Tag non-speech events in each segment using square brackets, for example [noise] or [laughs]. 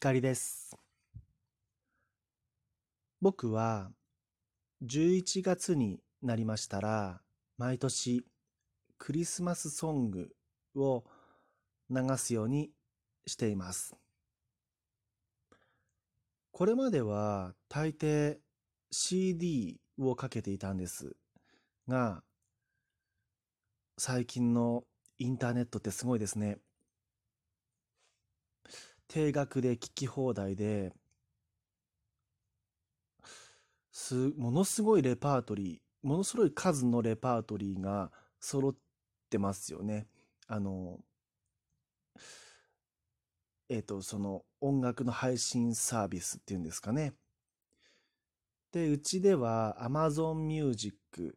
光です。僕は11月になりましたら毎年クリスマスソングを流すようにしています。これまでは大抵 CD をかけていたんですが最近のインターネットってすごいですね。定額で聞き放題ですものすごいレパートリーものすごい数のレパートリーが揃ってますよね。あのえっ、ー、とその音楽の配信サービスっていうんですかね。でうちでは Amazon Music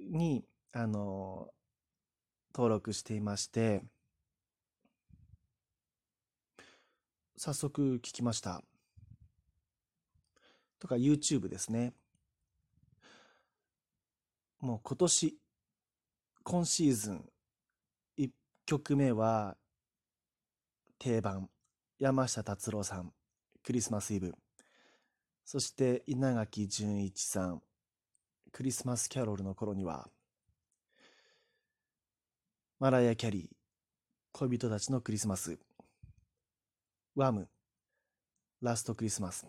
にあの登録していまして早速聞きました。とか YouTube ですね。もう今年、今シーズン、1曲目は定番、山下達郎さん、クリスマスイブ。そして稲垣淳一さん、クリスマスキャロルの頃には、マライア・キャリー、恋人たちのクリスマス。ワム、ラストクリスマス。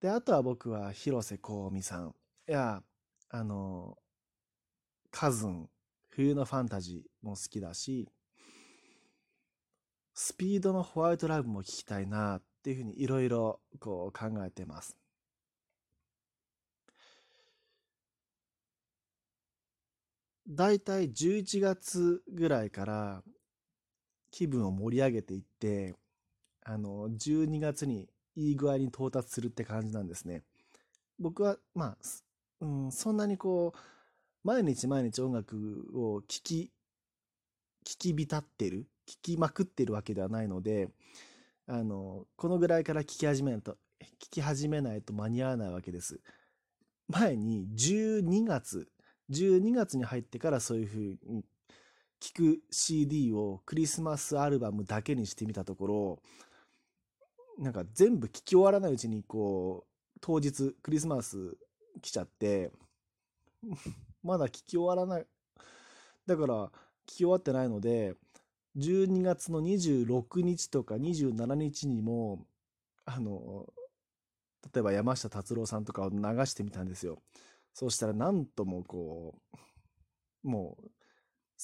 で、あとは僕は広瀬香美さんや、あの、カズン、冬のファンタジーも好きだし、スピードのホワイトラブも聞きたいなっていうふうにいろいろこう考えてます。だいたい11月ぐらいから気分を盛り上げていって、あの、12月にいい具合に到達するって感じなんですね。僕は、まあ、うん、そんなにこう、毎日毎日音楽を聴き、聴き浸ってる、聴きまくってるわけではないので、あの、このぐらいから聴き始めないと、聴き始めないと間に合わないわけです。前に12月、12月に入ってからそういうふうに聴く CD をクリスマスアルバムだけにしてみたところなんか全部聴き終わらないうちにこう当日クリスマス来ちゃって [laughs] まだ聴き終わらない。だから聴き終わってないので12月の26日とか27日にもあの例えば山下達郎さんとかを流してみたんですよ。そうしたらなんともこうもう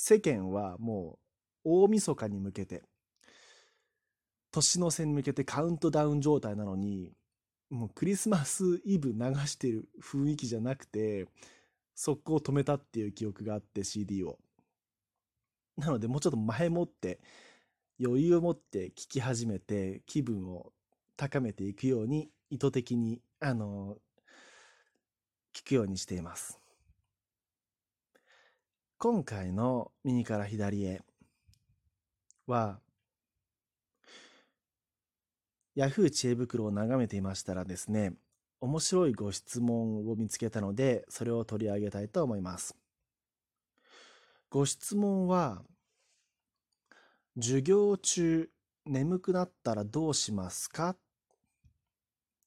世間はもう大晦日に向けて年の瀬に向けてカウントダウン状態なのにもうクリスマスイブ流してる雰囲気じゃなくて速攻止めたっていう記憶があって CD を。なのでもうちょっと前もって余裕を持って聴き始めて気分を高めていくように意図的にあの聞くようにしています。今回の右から左へは、Yahoo 知恵袋を眺めていましたらですね、面白いご質問を見つけたので、それを取り上げたいと思います。ご質問は、授業中眠くなったらどうしますか？っ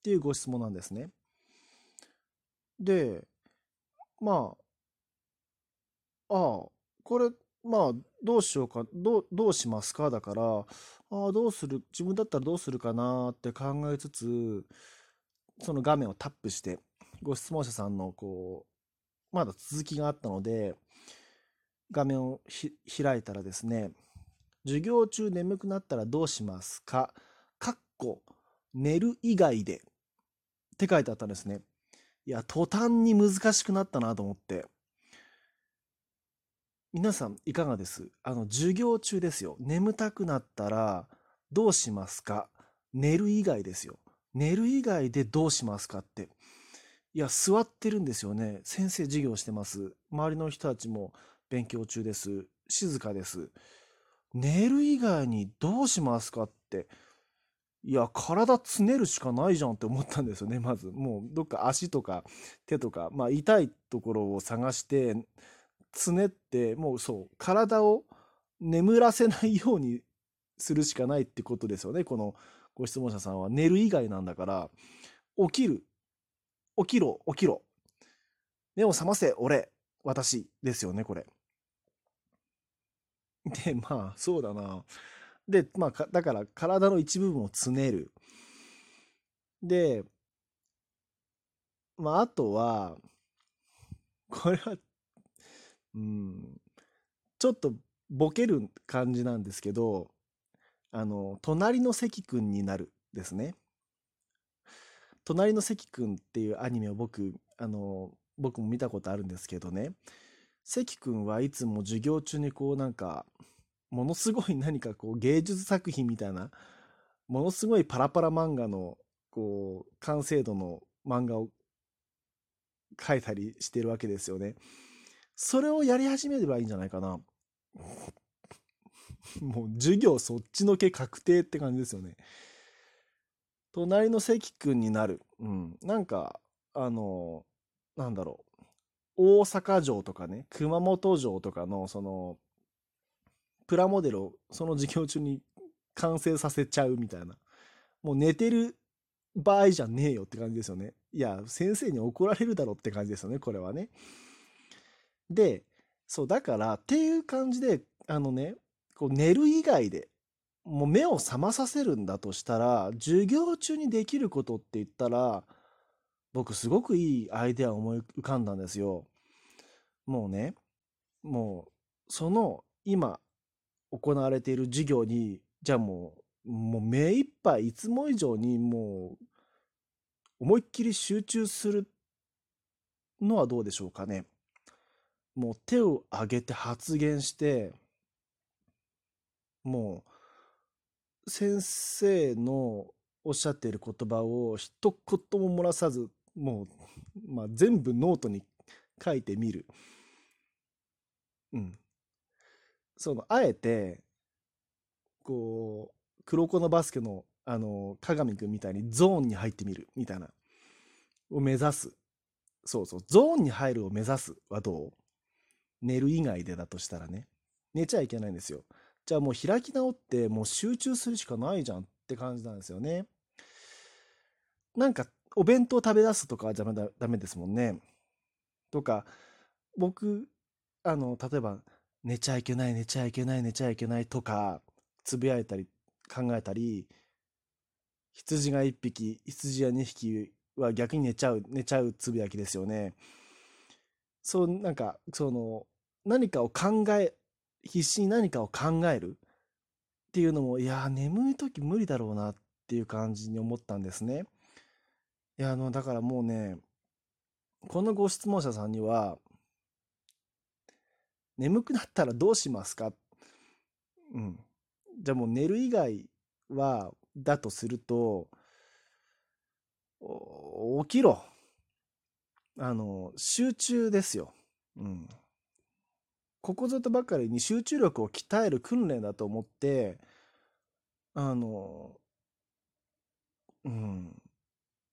ていうご質問なんですね。で、まあ、ああ、これ、まあ、どうしようか、どう、どうしますか？だから、ああ、どうする、自分だったらどうするかなって考えつつ、その画面をタップして、ご質問者さんの、こう、まだ続きがあったので、画面を開いたらですね、授業中眠くなったらどうしますか？かっこ、寝る以外でって書いてあったんですね。いや、途端に難しくなったなと思って。皆さんいかがです？あの、授業中ですよ。眠たくなったらどうしますか？寝る以外ですよ。寝る以外でどうしますかって。いや、座ってるんですよね。先生授業してます。周りの人たちも勉強中です。静かです。寝る以外にどうしますかって。いや、体つねるしかないじゃんって思ったんですよね、まず。もう、どっか足とか手とか、まあ、痛いところを探して、つねってもうそう体を眠らせないようにするしかないってことですよね。このご質問者さんは。寝る以外なんだから、起きる。起きろ、起きろ。目を覚ませ、俺、私ですよね、これ。[laughs] で、まあ、そうだな。で、まあ、だから体の一部分をつねる。で、まあ、あとは、これは、うん、ちょっとボケる感じなんですけど、あの、隣の関君になるですね。隣の関君っていうアニメを僕、あの、僕も見たことあるんですけどね。関君はいつも授業中にこうなんか、ものすごい何かこう芸術作品みたいな、ものすごいパラパラ漫画のこう完成度の漫画を書いたりしてるわけですよね。それをやり始めればいいんじゃないかな。[laughs] もう授業そっちのけ確定って感じですよね。隣の関君になる。うん。なんか、あの、なんだろう。大阪城とかね、熊本城とかの、その、プラモデルをその授業中に完成させちゃうみたいな。もう寝てる場合じゃねえよって感じですよね。いや、先生に怒られるだろって感じですよね、これはね。で、そう、だから、っていう感じで、あのね、こう寝る以外で、もう目を覚まさせるんだとしたら、授業中にできることって言ったら、僕すごくいいアイデアを思い浮かんだんですよ。もうね、もう、その今行われている授業に、じゃあもう、もう目いっぱいいつも以上にもう思いっきり集中するのはどうでしょうかね。もう手を挙げて発言して、もう先生のおっしゃっている言葉を一言も漏らさず、もう、まあ、全部ノートに書いてみる。うん。その、あえて、こう、黒子のバスケのあの、火神くんみたいにゾーンに入ってみるみたいな、を目指す。そうそう、ゾーンに入るを目指すはどう？寝る以外でだとしたらね。寝ちゃいけないんですよ。じゃあもう開き直ってもう集中するしかないじゃんって感じなんですよね。なんかお弁当食べ出すとかはダメだダメですもんね。とか、僕、あの、例えば、寝ちゃいけない、寝ちゃいけない、寝ちゃいけないとか、つぶやいたり、考えたり、羊が1匹、羊が2匹は逆に寝ちゃう、寝ちゃうつぶやきですよね。そう、なんか、その、何かを考え、必死に何かを考えるっていうのも、いや、眠い時無理だろうなっていう感じに思ったんですね。いや、あの、だからもうね、このご質問者さんには、眠くなったらどうしますか？うん。じゃあもう寝る以外は、だとすると、起きろ。あの、集中ですよ。うん。ここぞとばかりに集中力を鍛える訓練だと思って、あの、うん、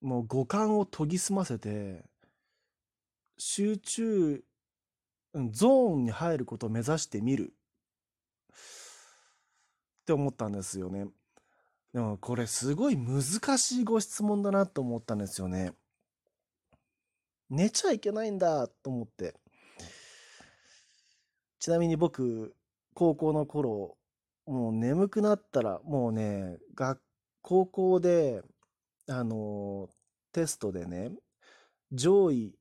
もう五感を研ぎ澄ませて、集中、ゾーンに入ることを目指してみるって思ったんですよね。でもこれすごい難しいご質問だなと思ったんですよね。寝ちゃいけないんだと思って。ちなみに僕、高校の頃、もう眠くなったら、もうね、学、高校で、あの、テストでね、上位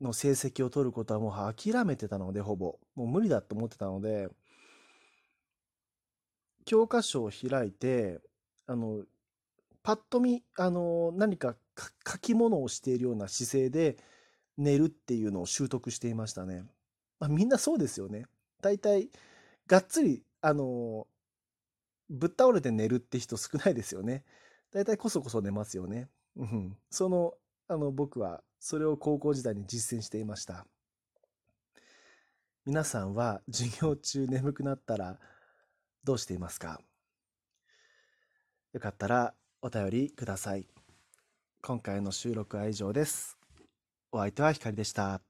の成績を取ることはもう諦めてたので、ほぼ。もう無理だと思ってたので、教科書を開いて、あの、パッと見、あの、何か書き物をしているような姿勢で寝るっていうのを習得していましたね。まあ、みんなそうですよね。大体、がっつり、あの、ぶっ倒れて寝るって人少ないですよね。大体こそこそ寝ますよね。うん。その、あの、僕はそれを高校時代に実践していました。皆さんは授業中眠くなったらどうしていますか？よかったらお便りください。今回の収録は以上です。お相手はひかりでした。